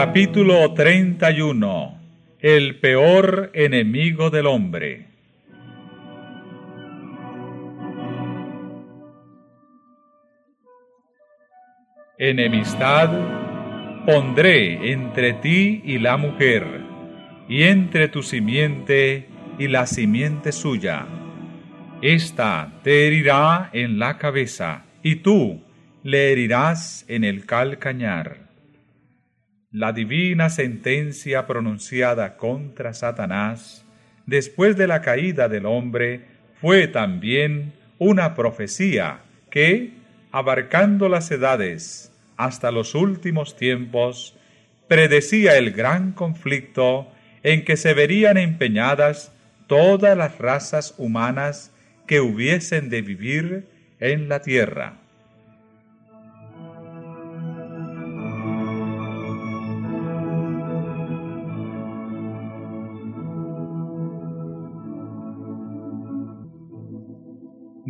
Capítulo 31 El peor enemigo del hombre Enemistad pondré entre ti y la mujer, y entre tu simiente y la simiente suya. Esta te herirá en la cabeza, y tú le herirás en el calcañar. La divina sentencia pronunciada contra Satanás después de la caída del hombre fue también una profecía que, abarcando las edades hasta los últimos tiempos, predecía el gran conflicto en que se verían empeñadas todas las razas humanas que hubiesen de vivir en la tierra.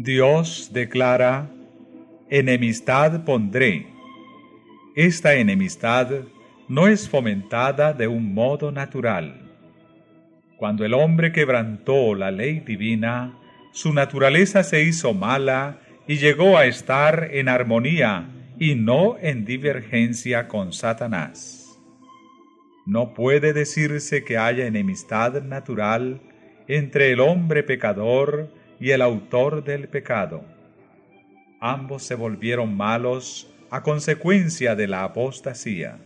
Dios declara, enemistad pondré. Esta enemistad no es fomentada de un modo natural. Cuando el hombre quebrantó la ley divina, su naturaleza se hizo mala y llegó a estar en armonía y no en divergencia con Satanás. No puede decirse que haya enemistad natural entre el hombre pecador y el autor del pecado. Ambos se volvieron malos a consecuencia de la apostasía.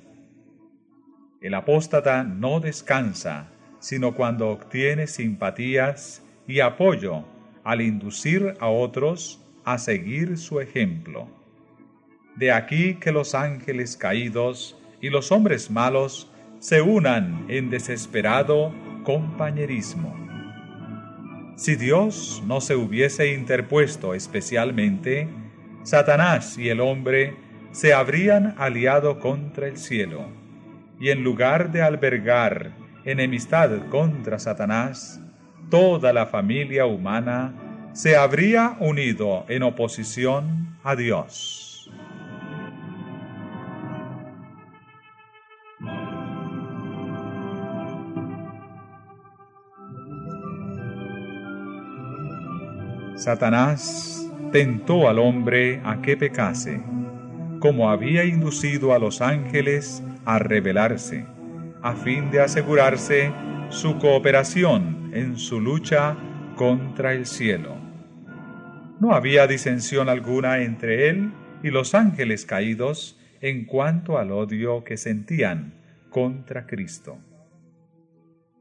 El apóstata no descansa, sino cuando obtiene simpatías y apoyo al inducir a otros a seguir su ejemplo. De aquí que los ángeles caídos y los hombres malos se unan en desesperado compañerismo. Si Dios no se hubiese interpuesto especialmente, Satanás y el hombre se habrían aliado contra el cielo, y en lugar de albergar enemistad contra Satanás, toda la familia humana se habría unido en oposición a Dios. Satanás tentó al hombre a que pecase, como había inducido a los ángeles a rebelarse, a fin de asegurarse su cooperación en su lucha contra el cielo. No había disensión alguna entre él y los ángeles caídos en cuanto al odio que sentían contra Cristo.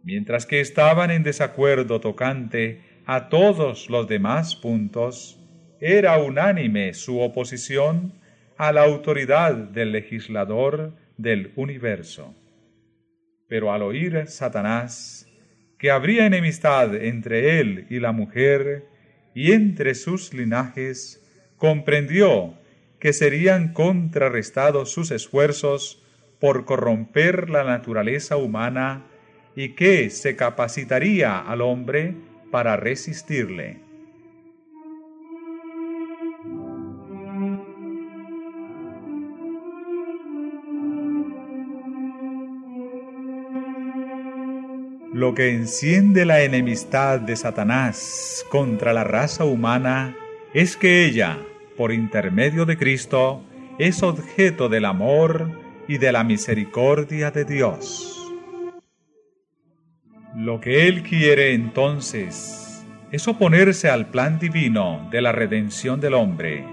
Mientras que estaban en desacuerdo tocante a todos los demás puntos, era unánime su oposición a la autoridad del legislador del universo. Pero al oír Satanás que habría enemistad entre él y la mujer y entre sus linajes, comprendió que serían contrarrestados sus esfuerzos por corromper la naturaleza humana y que se capacitaría al hombre para resistirle. Lo que enciende la enemistad de Satanás contra la raza humana es que ella, por intermedio de Cristo, es objeto del amor y de la misericordia de Dios. Lo que Él quiere entonces es oponerse al plan divino de la redención del hombre,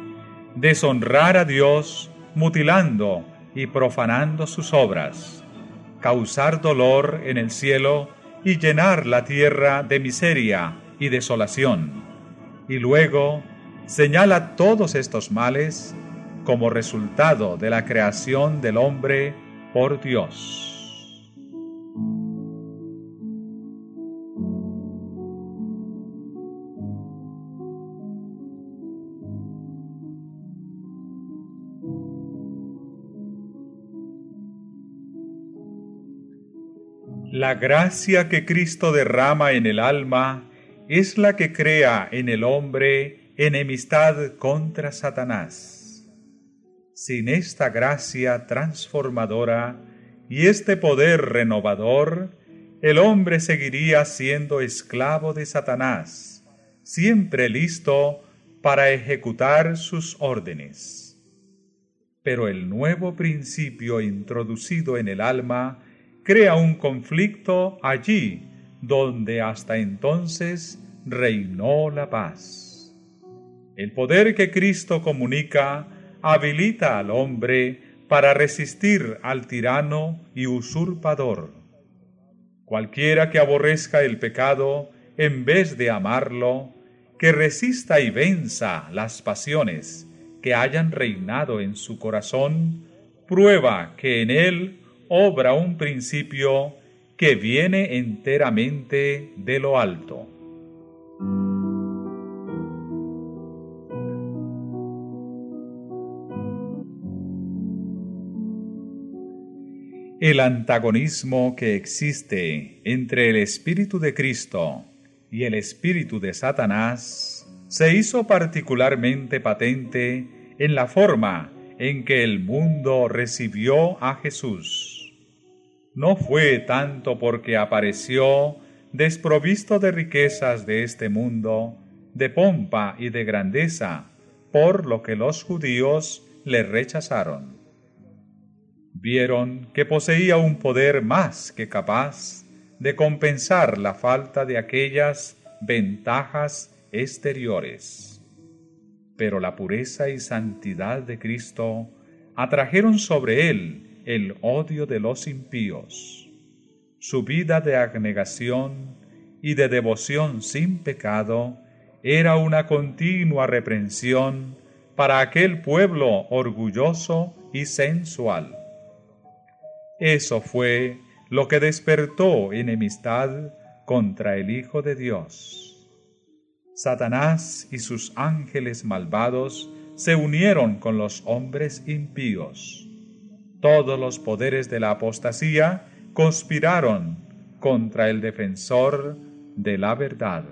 deshonrar a Dios mutilando y profanando sus obras, causar dolor en el cielo y llenar la tierra de miseria y desolación, y luego señala todos estos males como resultado de la creación del hombre por Dios. La gracia que Cristo derrama en el alma es la que crea en el hombre enemistad contra Satanás. Sin esta gracia transformadora, y este poder renovador, el hombre seguiría siendo esclavo de Satanás, siempre listo para ejecutar sus órdenes. Pero el nuevo principio introducido en el alma crea un conflicto allí donde hasta entonces reinó la paz. El poder que Cristo comunica habilita al hombre para resistir al tirano y usurpador. Cualquiera que aborrezca el pecado en vez de amarlo, que resista y venza las pasiones que hayan reinado en su corazón, prueba que en él obra un principio que viene enteramente de lo alto. El antagonismo que existe entre el Espíritu de Cristo y el Espíritu de Satanás se hizo particularmente patente en la forma en que el mundo recibió a Jesús. No fue tanto porque apareció desprovisto de riquezas de este mundo, de pompa y de grandeza, por lo que los judíos le rechazaron vieron que poseía un poder más que capaz de compensar la falta de aquellas ventajas exteriores. Pero la pureza y santidad de Cristo atrajeron sobre él el odio de los impíos. Su vida de abnegación y de devoción sin pecado era una continua reprensión para aquel pueblo orgulloso y sensual. Eso fue lo que despertó enemistad contra el Hijo de Dios. Satanás y sus ángeles malvados se unieron con los hombres impíos. Todos los poderes de la apostasía conspiraron contra el defensor de la verdad.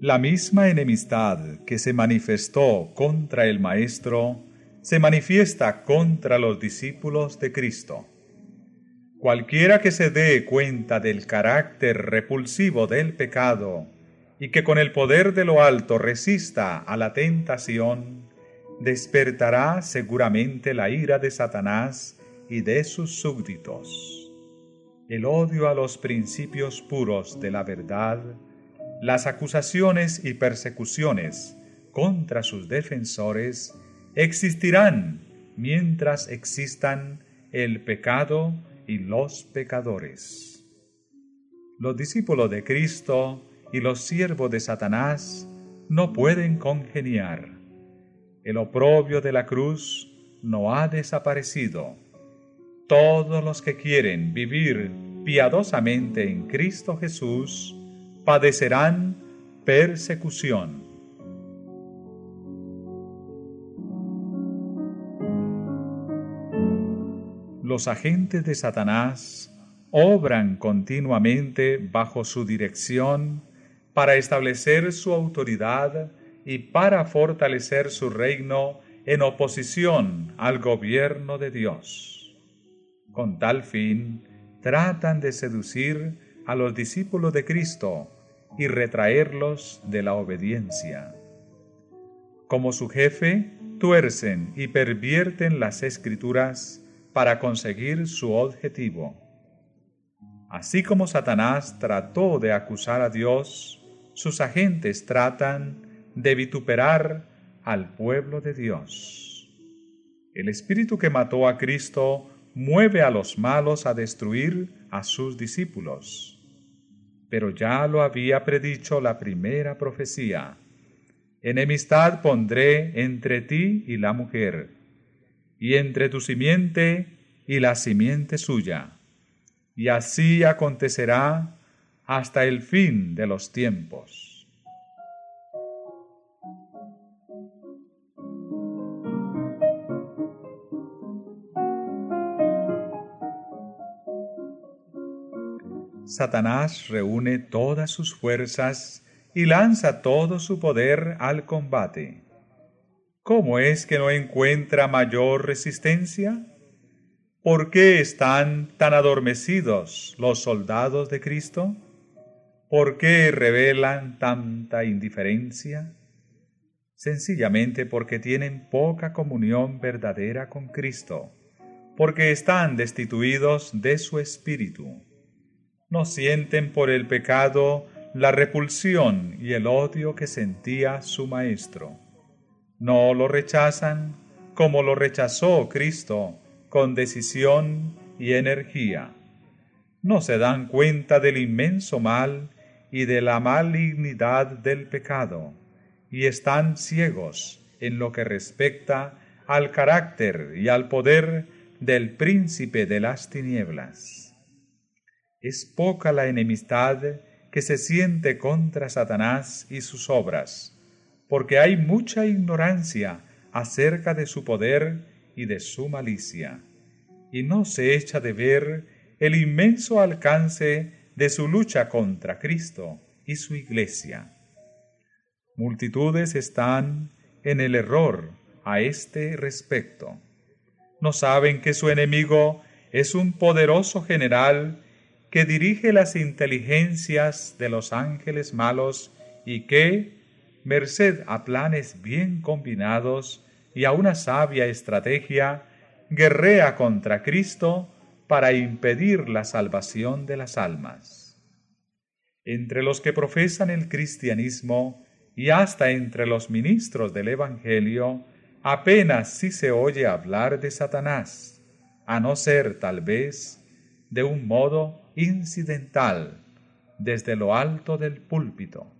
La misma enemistad que se manifestó contra el Maestro se manifiesta contra los discípulos de Cristo. Cualquiera que se dé cuenta del carácter repulsivo del pecado y que con el poder de lo alto resista a la tentación, despertará seguramente la ira de Satanás y de sus súbditos. El odio a los principios puros de la verdad las acusaciones y persecuciones contra sus defensores existirán mientras existan el pecado y los pecadores. Los discípulos de Cristo y los siervos de Satanás no pueden congeniar. El oprobio de la cruz no ha desaparecido. Todos los que quieren vivir piadosamente en Cristo Jesús padecerán persecución. Los agentes de Satanás obran continuamente bajo su dirección para establecer su autoridad y para fortalecer su reino en oposición al gobierno de Dios. Con tal fin, tratan de seducir a los discípulos de Cristo y retraerlos de la obediencia. Como su jefe, tuercen y pervierten las escrituras para conseguir su objetivo. Así como Satanás trató de acusar a Dios, sus agentes tratan de vituperar al pueblo de Dios. El espíritu que mató a Cristo mueve a los malos a destruir a sus discípulos pero ya lo había predicho la primera profecía. Enemistad pondré entre ti y la mujer, y entre tu simiente y la simiente suya, y así acontecerá hasta el fin de los tiempos. Satanás reúne todas sus fuerzas y lanza todo su poder al combate. ¿Cómo es que no encuentra mayor resistencia? ¿Por qué están tan adormecidos los soldados de Cristo? ¿Por qué revelan tanta indiferencia? Sencillamente porque tienen poca comunión verdadera con Cristo, porque están destituidos de su espíritu. No sienten por el pecado la repulsión y el odio que sentía su Maestro. No lo rechazan como lo rechazó Cristo con decisión y energía. No se dan cuenta del inmenso mal y de la malignidad del pecado, y están ciegos en lo que respecta al carácter y al poder del príncipe de las tinieblas. Es poca la enemistad que se siente contra Satanás y sus obras, porque hay mucha ignorancia acerca de su poder y de su malicia, y no se echa de ver el inmenso alcance de su lucha contra Cristo y su iglesia. Multitudes están en el error a este respecto. No saben que su enemigo es un poderoso general que dirige las inteligencias de los ángeles malos y que, merced a planes bien combinados, y a una sabia estrategia, guerrea contra Cristo para impedir la salvación de las almas. Entre los que profesan el cristianismo y hasta entre los ministros del Evangelio, apenas si se oye hablar de Satanás, a no ser tal vez de un modo incidental desde lo alto del púlpito.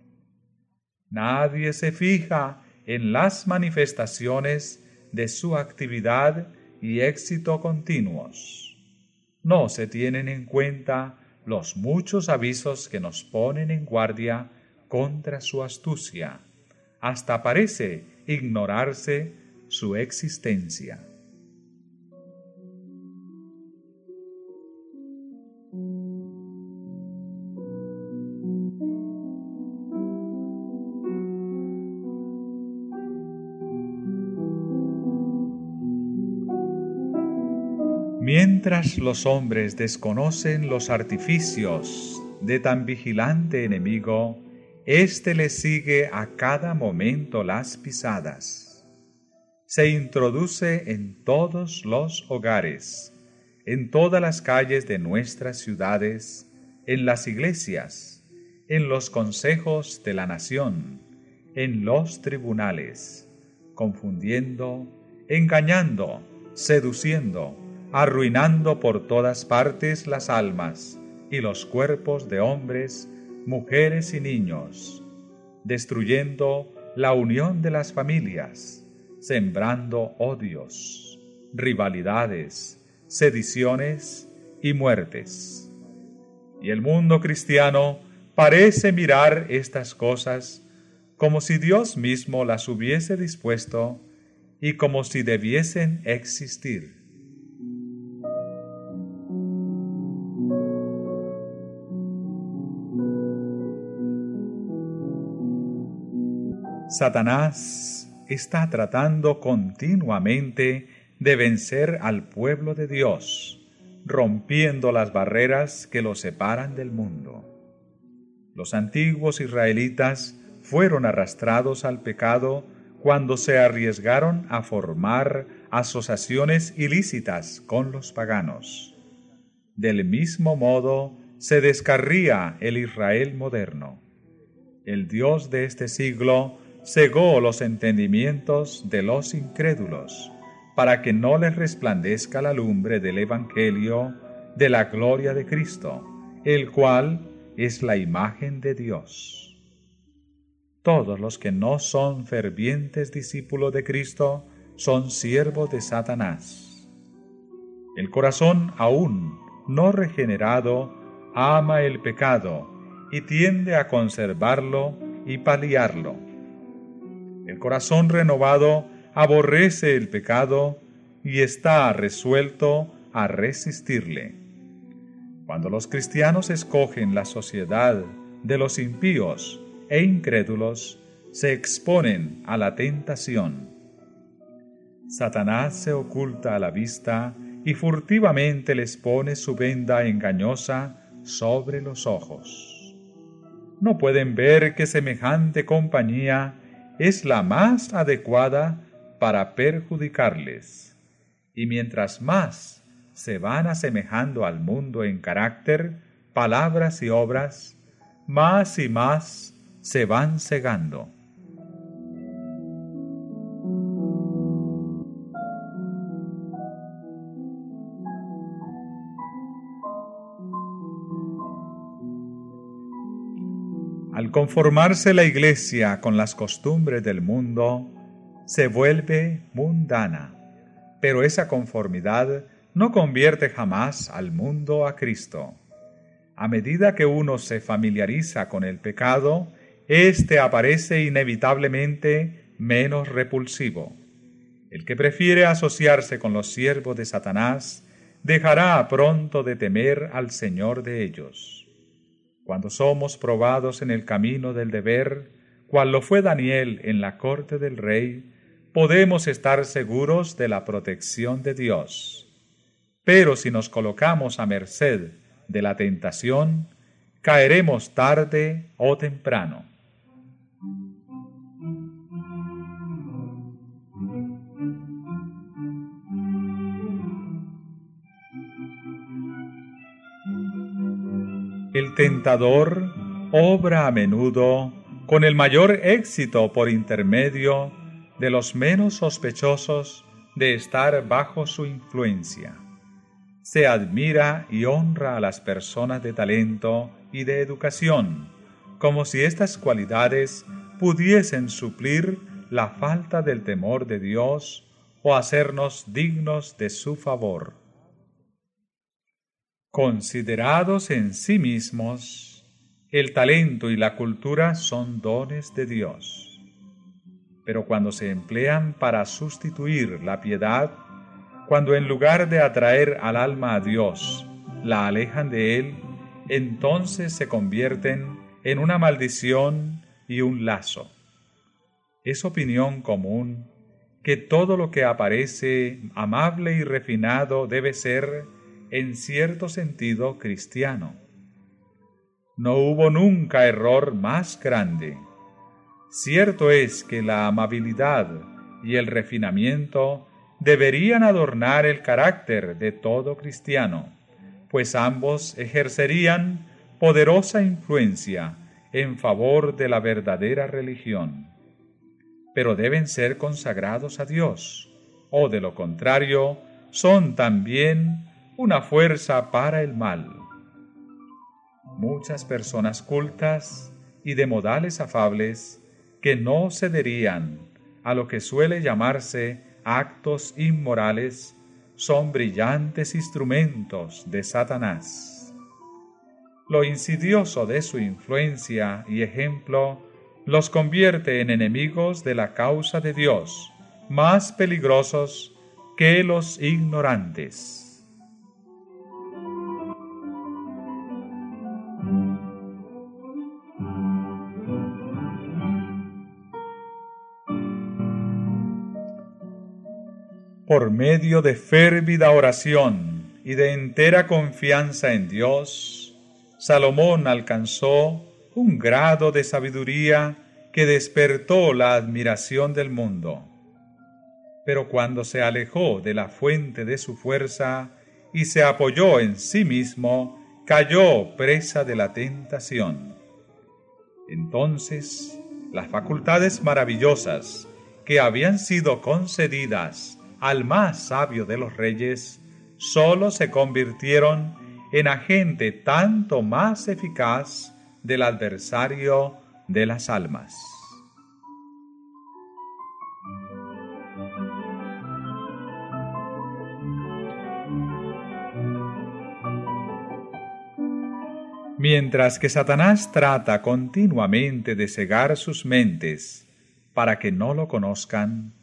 Nadie se fija en las manifestaciones de su actividad y éxito continuos. No se tienen en cuenta los muchos avisos que nos ponen en guardia contra su astucia, hasta parece ignorarse su existencia. Mientras los hombres desconocen los artificios de tan vigilante enemigo, éste le sigue a cada momento las pisadas. Se introduce en todos los hogares, en todas las calles de nuestras ciudades, en las iglesias, en los consejos de la nación, en los tribunales, confundiendo, engañando, seduciendo, arruinando por todas partes las almas y los cuerpos de hombres, mujeres y niños, destruyendo la unión de las familias, sembrando odios, rivalidades, sediciones y muertes. Y el mundo cristiano parece mirar estas cosas como si Dios mismo las hubiese dispuesto y como si debiesen existir. Satanás está tratando continuamente de vencer al pueblo de Dios, rompiendo las barreras que lo separan del mundo. Los antiguos israelitas fueron arrastrados al pecado cuando se arriesgaron a formar asociaciones ilícitas con los paganos. Del mismo modo se descarría el Israel moderno. El Dios de este siglo cegó los entendimientos de los incrédulos, para que no les resplandezca la lumbre del Evangelio de la gloria de Cristo, el cual es la imagen de Dios. Todos los que no son fervientes discípulos de Cristo son siervos de Satanás. El corazón aún no regenerado ama el pecado y tiende a conservarlo y paliarlo el corazón renovado aborrece el pecado y está resuelto a resistirle. Cuando los cristianos escogen la sociedad de los impíos e incrédulos se exponen a la tentación. Satanás se oculta a la vista y furtivamente les pone su venda engañosa sobre los ojos. No pueden ver que semejante compañía es la más adecuada para perjudicarles. Y mientras más se van asemejando al mundo en carácter, palabras y obras, más y más se van cegando. Conformarse la iglesia con las costumbres del mundo, se vuelve mundana, pero esa conformidad no convierte jamás al mundo a Cristo. A medida que uno se familiariza con el pecado, éste aparece inevitablemente menos repulsivo. El que prefiere asociarse con los siervos de Satanás dejará pronto de temer al Señor de ellos. Cuando somos probados en el camino del deber, cual lo fue Daniel en la corte del rey, podemos estar seguros de la protección de Dios. Pero si nos colocamos a merced de la tentación, caeremos tarde o temprano. El tentador obra a menudo con el mayor éxito por intermedio de los menos sospechosos de estar bajo su influencia. Se admira y honra a las personas de talento y de educación, como si estas cualidades pudiesen suplir la falta del temor de Dios o hacernos dignos de su favor. Considerados en sí mismos, el talento y la cultura son dones de Dios. Pero cuando se emplean para sustituir la piedad, cuando en lugar de atraer al alma a Dios, la alejan de Él, entonces se convierten en una maldición y un lazo. Es opinión común que todo lo que aparece amable y refinado debe ser en cierto sentido cristiano. No hubo nunca error más grande. Cierto es que la amabilidad y el refinamiento deberían adornar el carácter de todo cristiano, pues ambos ejercerían poderosa influencia en favor de la verdadera religión. Pero deben ser consagrados a Dios, o de lo contrario, son también una fuerza para el mal. Muchas personas cultas y de modales afables que no cederían a lo que suele llamarse actos inmorales son brillantes instrumentos de Satanás. Lo insidioso de su influencia y ejemplo los convierte en enemigos de la causa de Dios, más peligrosos que los ignorantes. Por medio de férvida oración y de entera confianza en Dios, Salomón alcanzó un grado de sabiduría que despertó la admiración del mundo. Pero cuando se alejó de la fuente de su fuerza y se apoyó en sí mismo, cayó presa de la tentación. Entonces, las facultades maravillosas que habían sido concedidas al más sabio de los reyes, sólo se convirtieron en agente tanto más eficaz del adversario de las almas. Mientras que Satanás trata continuamente de cegar sus mentes para que no lo conozcan,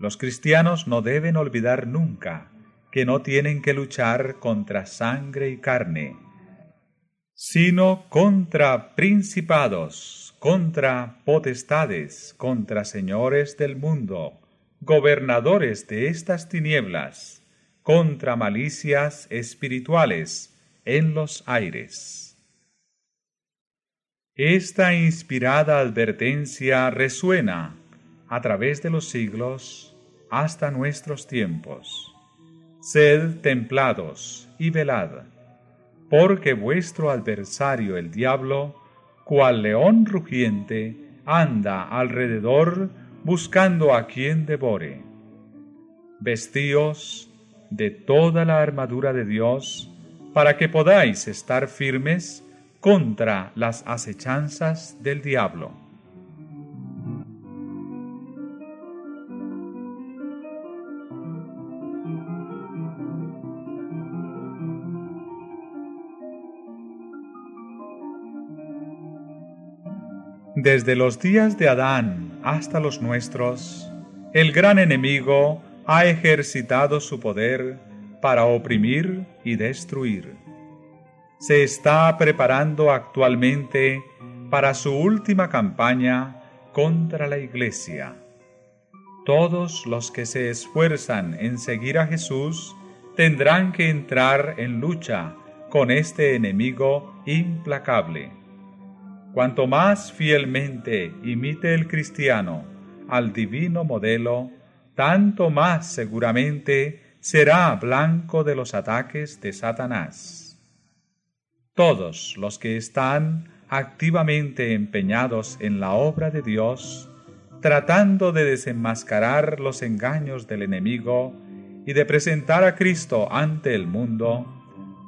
los cristianos no deben olvidar nunca que no tienen que luchar contra sangre y carne, sino contra principados, contra potestades, contra señores del mundo, gobernadores de estas tinieblas, contra malicias espirituales en los aires. Esta inspirada advertencia resuena a través de los siglos hasta nuestros tiempos. Sed templados y velad porque vuestro adversario el diablo, cual león rugiente, anda alrededor buscando a quien devore. Vestíos de toda la armadura de Dios, para que podáis estar firmes contra las acechanzas del diablo Desde los días de Adán hasta los nuestros, el gran enemigo ha ejercitado su poder para oprimir y destruir. Se está preparando actualmente para su última campaña contra la Iglesia. Todos los que se esfuerzan en seguir a Jesús tendrán que entrar en lucha con este enemigo implacable. Cuanto más fielmente imite el cristiano al divino modelo, tanto más seguramente será blanco de los ataques de Satanás. Todos los que están activamente empeñados en la obra de Dios, tratando de desenmascarar los engaños del enemigo y de presentar a Cristo ante el mundo,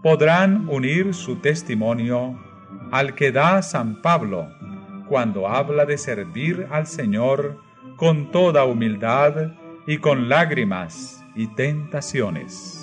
podrán unir su testimonio al que da San Pablo cuando habla de servir al Señor con toda humildad y con lágrimas y tentaciones.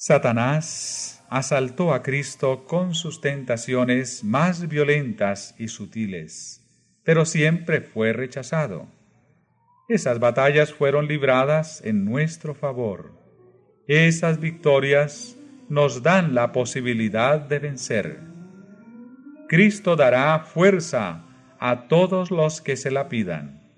Satanás asaltó a Cristo con sus tentaciones más violentas y sutiles, pero siempre fue rechazado. Esas batallas fueron libradas en nuestro favor. Esas victorias nos dan la posibilidad de vencer. Cristo dará fuerza a todos los que se la pidan.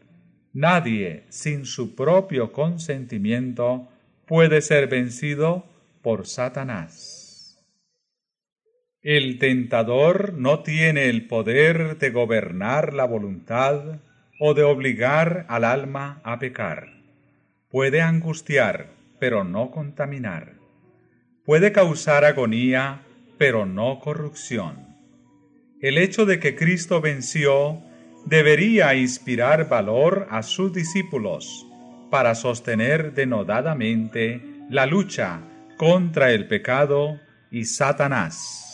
Nadie sin su propio consentimiento puede ser vencido por Satanás. El tentador no tiene el poder de gobernar la voluntad o de obligar al alma a pecar. Puede angustiar, pero no contaminar. Puede causar agonía, pero no corrupción. El hecho de que Cristo venció debería inspirar valor a sus discípulos para sostener denodadamente la lucha contra el pecado y Satanás.